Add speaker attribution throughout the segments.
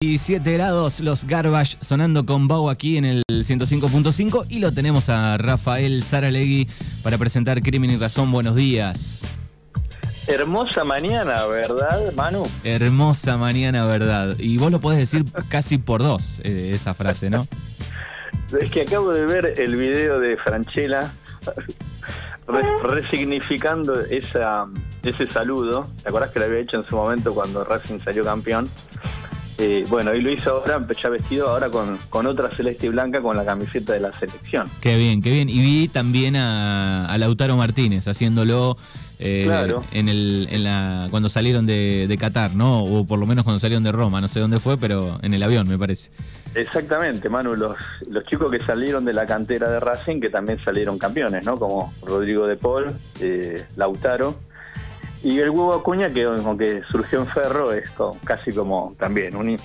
Speaker 1: 17 grados, los Garbage sonando con Bau aquí en el 105.5 y lo tenemos a Rafael Saralegui para presentar Crimen y Razón. Buenos días.
Speaker 2: Hermosa mañana, ¿verdad, Manu?
Speaker 1: Hermosa mañana, ¿verdad? Y vos lo podés decir casi por dos, eh, esa frase, ¿no?
Speaker 2: Es que acabo de ver el video de Franchella resignificando esa, ese saludo. ¿Te acordás que lo había hecho en su momento cuando Racing salió campeón? Eh, bueno, y lo hizo ahora, ya vestido ahora con, con, otra celeste y blanca con la camiseta de la selección.
Speaker 1: Qué bien, qué bien. Y vi también a, Lautaro Martínez haciéndolo eh, en, el, en la, cuando salieron de, de, Qatar, ¿no? O por lo menos cuando salieron de Roma, no sé dónde fue, pero en el avión, me parece.
Speaker 2: Exactamente, Manu, los, los chicos que salieron de la cantera de Racing, que también salieron campeones, ¿no? Como Rodrigo de Paul, eh, Lautaro y el huevo Acuña, que aunque surgió en Ferro, es casi como también un,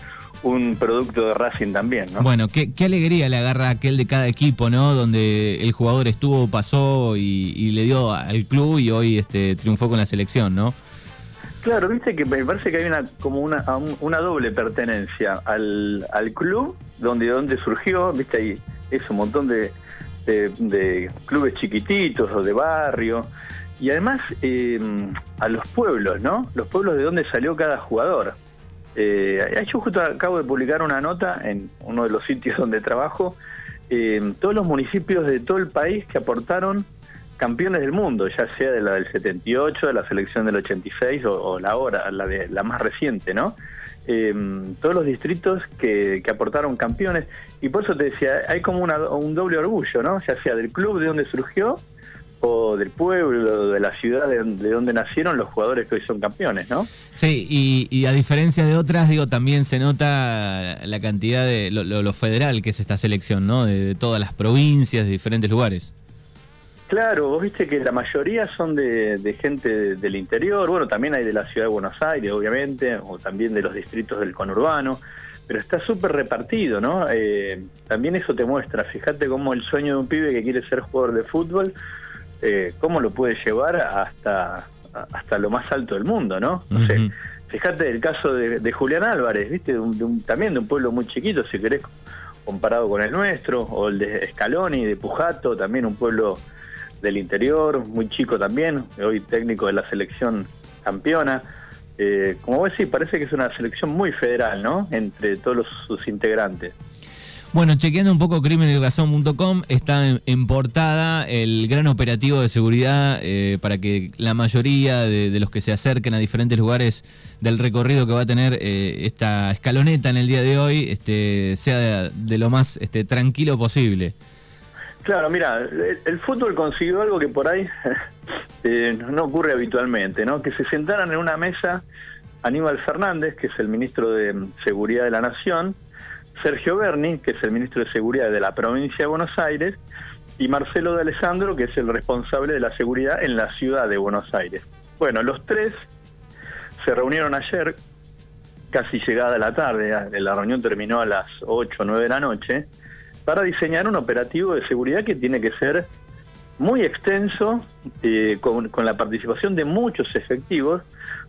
Speaker 2: un producto de Racing también, ¿no?
Speaker 1: Bueno, qué, alegría le agarra aquel de cada equipo, ¿no? Donde el jugador estuvo, pasó y, le dio al club y hoy este, triunfó con la selección, ¿no?
Speaker 2: Claro, viste que me parece que hay una como una, una doble pertenencia al, al club, donde, donde surgió, viste ahí, es un montón de, de clubes chiquititos o de barrio y además eh, a los pueblos, ¿no? Los pueblos de donde salió cada jugador. Eh, yo justo acabo de publicar una nota en uno de los sitios donde trabajo, eh, todos los municipios de todo el país que aportaron campeones del mundo, ya sea de la del 78, de la selección del 86 o, la hora, la, de, la más reciente, ¿no? Eh, todos los distritos que, que, aportaron campeones y por eso te decía, hay como un doble orgullo, ¿no? Ya sea del club de donde surgió del pueblo, de la ciudad de, donde nacieron los jugadores que hoy son campeones, ¿no?
Speaker 1: Sí, y, a diferencia de otras, digo, también se nota la cantidad de lo, federal que es esta selección, ¿no? De, todas las provincias, de diferentes lugares.
Speaker 2: Claro, vos viste que la mayoría son de, gente del interior, bueno, también hay de la ciudad de Buenos Aires, obviamente, o también de los distritos del conurbano, pero está súper repartido, ¿no? Eh, también eso te muestra, fíjate cómo el sueño de un pibe que quiere ser jugador de fútbol eh, cómo lo puede llevar hasta, hasta lo más alto del mundo, ¿no? No sé, fíjate el caso de, Julián Álvarez, ¿viste? también de un pueblo muy chiquito, si querés, comparado con el nuestro, o el de Scaloni, de Pujato, también un pueblo del interior, muy chico también, hoy técnico de la selección campeona. Eh, como vos decís, parece que es una selección muy federal, ¿no? Entre todos sus integrantes.
Speaker 1: Bueno, chequeando un poco crimenirrazón.com, está en, portada el gran operativo de seguridad eh, para que la mayoría de, los que se acerquen a diferentes lugares del recorrido que va a tener eh, esta escaloneta en el día de hoy este, sea de, lo más este, tranquilo posible.
Speaker 2: Claro, mira, el, fútbol consiguió algo que por ahí eh, no ocurre habitualmente, ¿no? Que se sentaran en una mesa Aníbal Fernández, que es el ministro de Seguridad de la Nación, Sergio Berni, que es el ministro de Seguridad de la provincia de Buenos Aires, y Marcelo de Alessandro, que es el responsable de la seguridad en la ciudad de Buenos Aires. Bueno, los tres se reunieron ayer, casi llegada la tarde, la reunión terminó a las 8 o 9 de la noche, para diseñar un operativo de seguridad que tiene que ser muy extenso, eh, con, con la participación de muchos efectivos,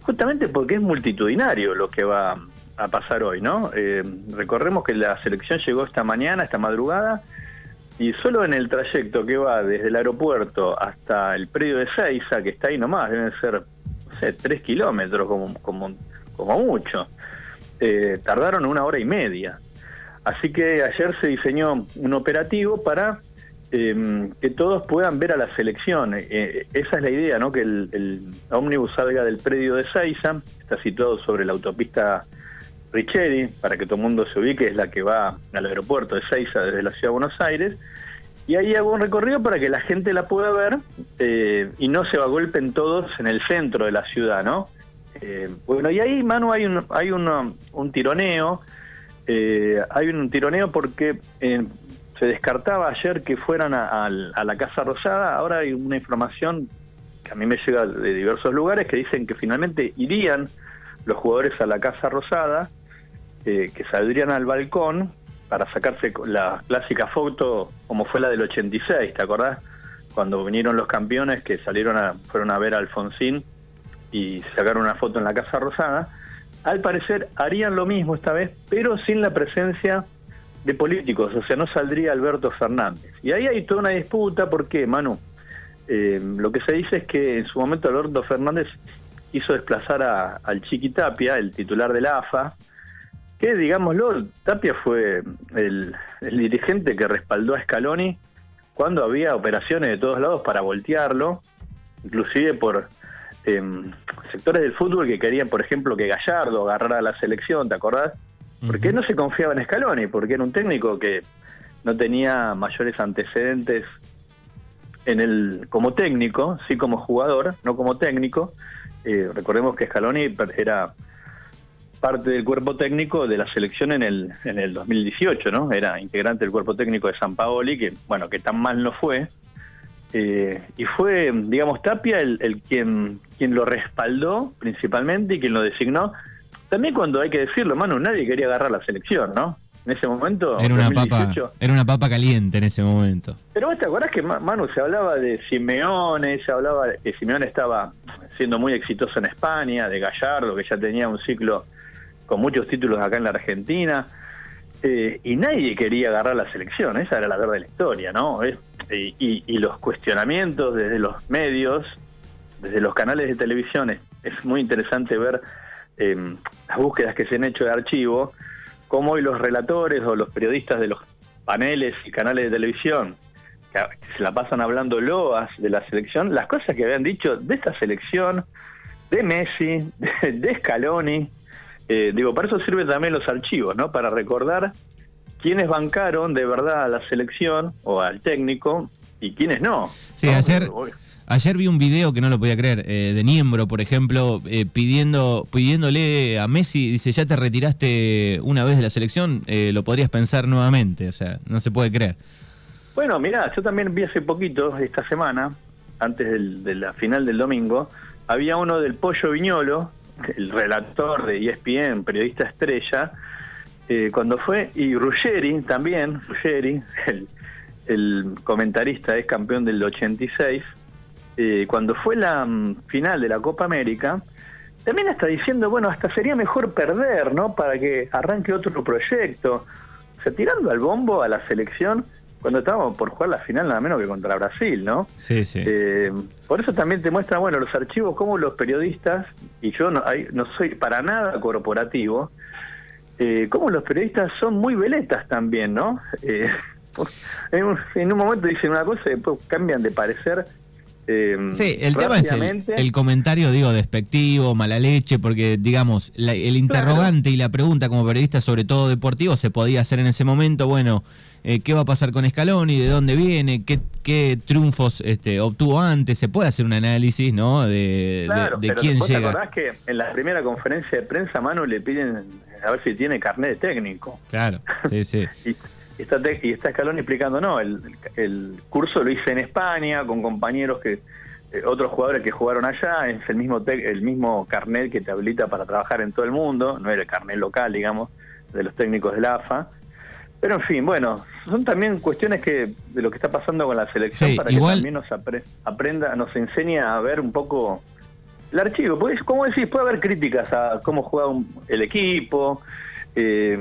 Speaker 2: justamente porque es multitudinario lo que va a pasar hoy, ¿no? Eh, recorremos que la selección llegó esta mañana, esta madrugada, y solo en el trayecto que va desde el aeropuerto hasta el predio de Seiza, que está ahí nomás, deben ser, no sé, tres kilómetros como, como, como mucho, eh, tardaron una hora y media. Así que ayer se diseñó un operativo para eh, que todos puedan ver a la selección. esa es la idea, ¿no? Que el, el ómnibus salga del predio de Seiza, está situado sobre la autopista Richeri, para que todo el mundo se ubique, es la que va al aeropuerto de Seiza desde la ciudad de Buenos Aires. Y ahí hago un recorrido para que la gente la pueda ver eh, y no se golpen todos en el centro de la ciudad, ¿no? Eh, bueno, y ahí, Manu, hay un, hay un tironeo. Eh, hay un tironeo porque se descartaba ayer que fueran a, a, la Casa Rosada. Ahora hay una información que a mí me llega de diversos lugares que dicen que finalmente irían los jugadores a la Casa Rosada eh, que saldrían al balcón para sacarse la clásica foto como fue la del 86, ¿te acordás? Cuando vinieron los campeones que salieron a, fueron a ver a Alfonsín y sacaron una foto en la Casa Rosada. al parecer harían lo mismo esta vez, pero sin la presencia de políticos, o sea, no saldría Alberto Fernández. Y ahí hay toda una disputa, ¿por qué, Manu? Eh, lo que se dice es que en su momento Alberto Fernández hizo desplazar a, al Chiqui Tapia, el titular de la AFA, que digámoslo, Tapia fue el, dirigente que respaldó a Scaloni cuando había operaciones de todos lados para voltearlo, inclusive por em, sectores del fútbol que querían, por ejemplo, que Gallardo agarrara la selección, ¿te acordás? Porque no se confiaba en Scaloni, porque era un técnico que no tenía mayores antecedentes en el como técnico, sí como jugador, no como técnico. Eh, recordemos que Scaloni era parte del cuerpo técnico de la selección en el, en el 2018, ¿no? Era integrante del cuerpo técnico de San Paoli, que, bueno, que tan mal no fue. Eh, y fue, digamos, Tapia el, el, quien, quien lo respaldó principalmente y quien lo designó. También cuando hay que decirlo, Manu, nadie quería agarrar la selección, ¿no? En ese momento,
Speaker 1: era una, papa, era una papa caliente en ese momento.
Speaker 2: Pero vos te acordás que, Manu, se hablaba de Simeone, se hablaba de que Simeone estaba siendo muy exitoso en España, de Gallardo, que ya tenía un ciclo con muchos títulos acá en la Argentina, eh, y nadie quería agarrar la selección, esa era la verdad de la historia, ¿no? y, los cuestionamientos desde los medios, desde los canales de televisión, es, muy interesante ver em, las búsquedas que se han hecho de archivo, cómo hoy los relatores o los periodistas de los paneles y canales de televisión se la pasan hablando loas de la selección, las cosas que habían dicho de esta selección, de Messi, de, de Scaloni, eh, digo, para eso sirven también los archivos, ¿no? Para recordar quiénes bancaron de verdad a la selección o al técnico y quiénes no.
Speaker 1: Sí, ayer, ayer vi un video que no lo podía creer, eh, de Niembro, por ejemplo, eh, pidiendo, pidiéndole a Messi, dice, ya te retiraste una vez de la selección, lo podrías pensar nuevamente, o sea, no se puede creer.
Speaker 2: Bueno, mirá, yo también vi hace poquito, esta semana, antes de la final del domingo, había uno del Pollo Viñolo, el relator de ESPN, periodista estrella, eh, cuando fue, y Ruggeri también, Ruggeri, el, comentarista, es campeón del 86, eh, cuando fue la mm, final de la Copa América, también está diciendo, bueno, hasta sería mejor perder, ¿no? Para que arranque otro proyecto. O sea, tirando al bombo a la selección cuando estábamos por jugar la final nada menos que contra Brasil, ¿no?
Speaker 1: Sí, sí.
Speaker 2: Eh, por eso también te muestra, bueno, los archivos, como los periodistas, y yo no, no soy para nada corporativo, eh, como los periodistas son muy veletas también, ¿no? Eh, en, un, en, un, momento dicen una cosa y después cambian de parecer
Speaker 1: eh, sí, el tema es el, comentario, digo, despectivo, mala leche, porque, digamos, el interrogante y la pregunta como periodista, sobre todo deportivo, se podía hacer en ese momento, bueno, eh, ¿qué va a pasar con Scaloni? ¿De dónde viene? ¿Qué, qué triunfos este, obtuvo antes? Se puede hacer un análisis, ¿no? De, de, quién llega. ¿Te
Speaker 2: acordás que en la primera conferencia de prensa, Manu, le piden a ver si tiene carnet de técnico?
Speaker 1: Claro, sí, sí.
Speaker 2: Y está, y está Scaloni explicando, no, el, el, curso lo hice en España con compañeros que, eh, otros jugadores que jugaron allá, es el mismo, el mismo carnet que te habilita para trabajar en todo el mundo, no era el carnet local, digamos, de los técnicos del AFA. Pero en fin, bueno, son también cuestiones que de lo que está pasando con la selección para que también nos aprenda, nos enseña a ver un poco el archivo. Pues, como decís, puede haber críticas a cómo juega el equipo, eh,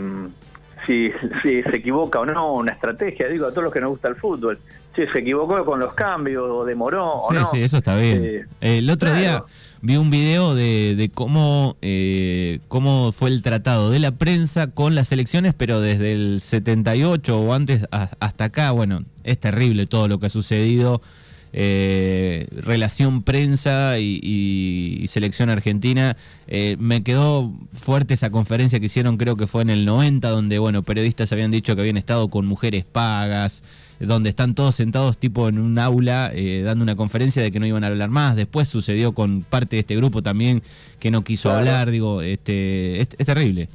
Speaker 2: si, se equivoca o no una estrategia, digo a todos los que nos gusta el fútbol, si se equivocó con los cambios o demoró o no.
Speaker 1: Sí, eso está bien. Eh, el otro día vi un video de, cómo, eh, cómo fue el tratado de la prensa con las elecciones, pero desde el 78 o antes hasta acá, bueno, es terrible todo lo que ha sucedido eh, relación prensa y, selección argentina. Eh, me quedó fuerte esa conferencia que hicieron, creo que fue en el 90, donde bueno, periodistas habían dicho que habían estado con mujeres pagas, donde están todos sentados tipo en un aula eh, dando una conferencia de que no iban a hablar más. Después sucedió con parte de este grupo también que no quiso hablar, digo, este, es, terrible.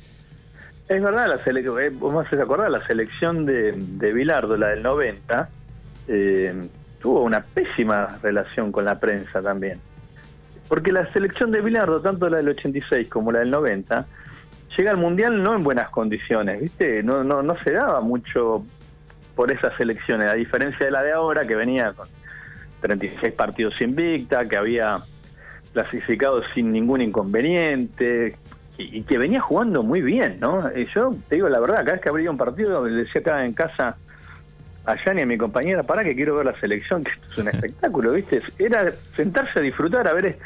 Speaker 2: Es verdad, la selección, eh, vos me acordar, la selección de, de Bilardo, la del 90, eh, tuvo una pésima relación con la prensa también. Porque la selección de Bilardo, tanto la del 86 como la del 90, llega al Mundial no en buenas condiciones, ¿viste? No, no, no se daba mucho por esas selecciones, a diferencia de la de ahora, que venía con 36 partidos invicta, que había clasificado sin ningún inconveniente, y, que venía jugando muy bien, ¿no? Y yo te digo la verdad, cada vez que abría un partido, le decía acá en casa a Yanni, a mi compañera, para que quiero ver la selección, que esto es un espectáculo, ¿viste? Era sentarse a disfrutar, a ver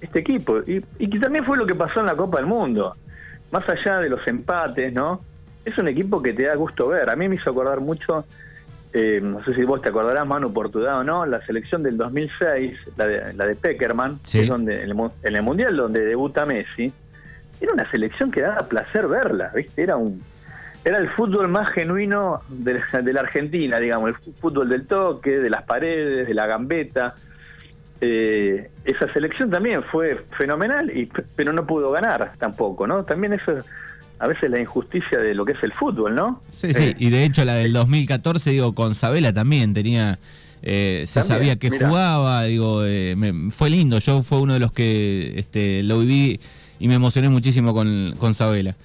Speaker 2: este equipo. Y, y que también fue lo que pasó en la Copa del Mundo. Más allá de los empates, ¿no? Es un equipo que te da gusto ver. A mí me hizo acordar mucho, eh, no sé si vos te acordarás, Manu, por tu o no, la selección del 2006, la de, la de Peckerman, es donde, en el, Mundial donde debuta Messi. Era una selección que daba placer verla, ¿viste? Era un era el fútbol más genuino de, la Argentina, digamos, el fútbol del toque, de las paredes, de la gambeta. Eh, esa selección también fue fenomenal, y, pero no pudo ganar tampoco, ¿no? También eso es a veces la injusticia de lo que es el fútbol, ¿no?
Speaker 1: Sí, sí, y de hecho la del 2014, digo, con Sabela también tenía... Eh, se sabía que jugaba, digo, eh, fue lindo, yo fue uno de los que este, lo viví y me emocioné muchísimo con, con Sabela.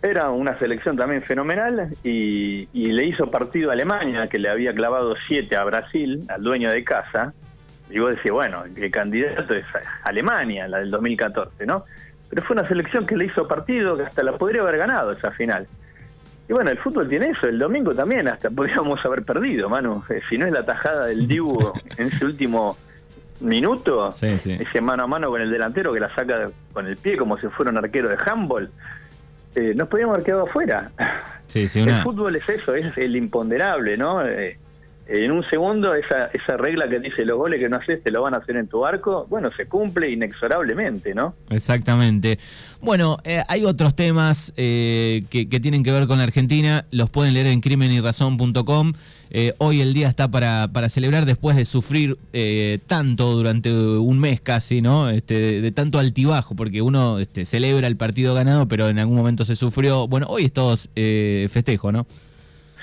Speaker 2: Era una selección también fenomenal y, le hizo partido a Alemania, que le había clavado siete a Brasil, al dueño de casa. Y vos decís, bueno, el candidato es Alemania, la del 2014, ¿no? Pero fue una selección que le hizo partido, que hasta la podría haber ganado esa final. Y bueno, el fútbol tiene eso, el domingo también, hasta podríamos haber perdido, mano. Eh, si no es la tajada del Dibu en ese último minuto, ese mano a mano con el delantero que la saca con el pie como si fuera un arquero de handball eh, nos podíamos haber quedado afuera. El fútbol es eso, es el imponderable, ¿no? Eh, en un segundo esa, esa regla que dice los goles que no haces te lo van a hacer en tu arco, bueno, se cumple inexorablemente, ¿no?
Speaker 1: Exactamente. Bueno, eh, hay otros temas que, que, tienen que ver con la Argentina, los pueden leer en crimenyrazón.com. Eh, hoy el día está para, para celebrar después de sufrir eh, tanto durante un mes casi, ¿no? Este, de, tanto altibajo, porque uno este, celebra el partido ganado, pero en algún momento se sufrió. Bueno, hoy es todo eh, festejo, ¿no?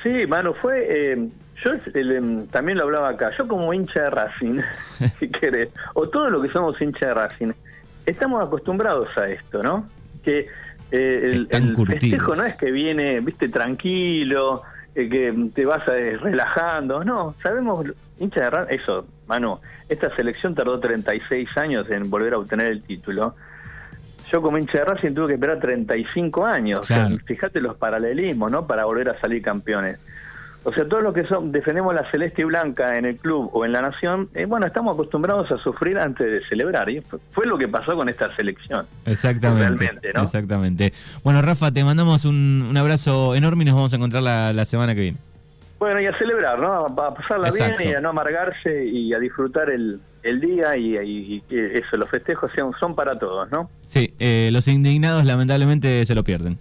Speaker 2: Sí, mano, fue. Yo em, también lo hablaba acá. Yo, como hincha de Racing, si querés, o todo lo que somos hincha de Racing, estamos acostumbrados a esto, ¿no? Que el, el festejo no es que viene, viste, tranquilo que te vas eh, relajando. No, sabemos, hincha de eso, Manu, esta selección tardó 36 años en volver a obtener el título. Yo como hincha de Racing tuve que esperar 35 años. fíjate los paralelismos, ¿no? Para volver a salir campeones. O sea, todos los que son, defendemos la celeste y blanca en el club o en la nación, eh, bueno, estamos acostumbrados a sufrir antes de celebrar. Y fue lo que pasó con esta selección.
Speaker 1: Exactamente. Exactamente. Bueno, Rafa, te mandamos un, abrazo enorme y nos vamos a encontrar la, semana que viene.
Speaker 2: Bueno, y a celebrar, ¿no? A pasarla bien y a no amargarse y a disfrutar el, día y, que eso, los festejos son, son para todos, ¿no?
Speaker 1: Sí, eh, los indignados lamentablemente se lo pierden.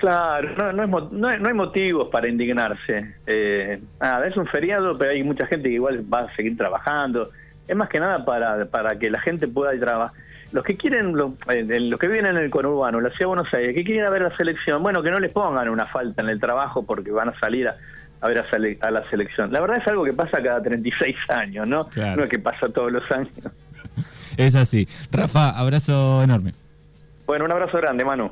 Speaker 2: Claro, no, no, no, hay motivos para indignarse. Eh, nada, es un feriado, pero hay mucha gente que igual va a seguir trabajando. Es más que nada para, para que la gente pueda trabajar. Los que quieren, los, eh, los que viven en el conurbano, la ciudad de Buenos Aires, que quieren ver la selección, bueno, que no les pongan una falta en el trabajo porque van a salir a, ver a, la selección. La verdad es algo que pasa cada 36 años, ¿no? No es que pasa todos los años.
Speaker 1: Es así. Rafa, abrazo enorme.
Speaker 2: Bueno, un abrazo grande, Manu.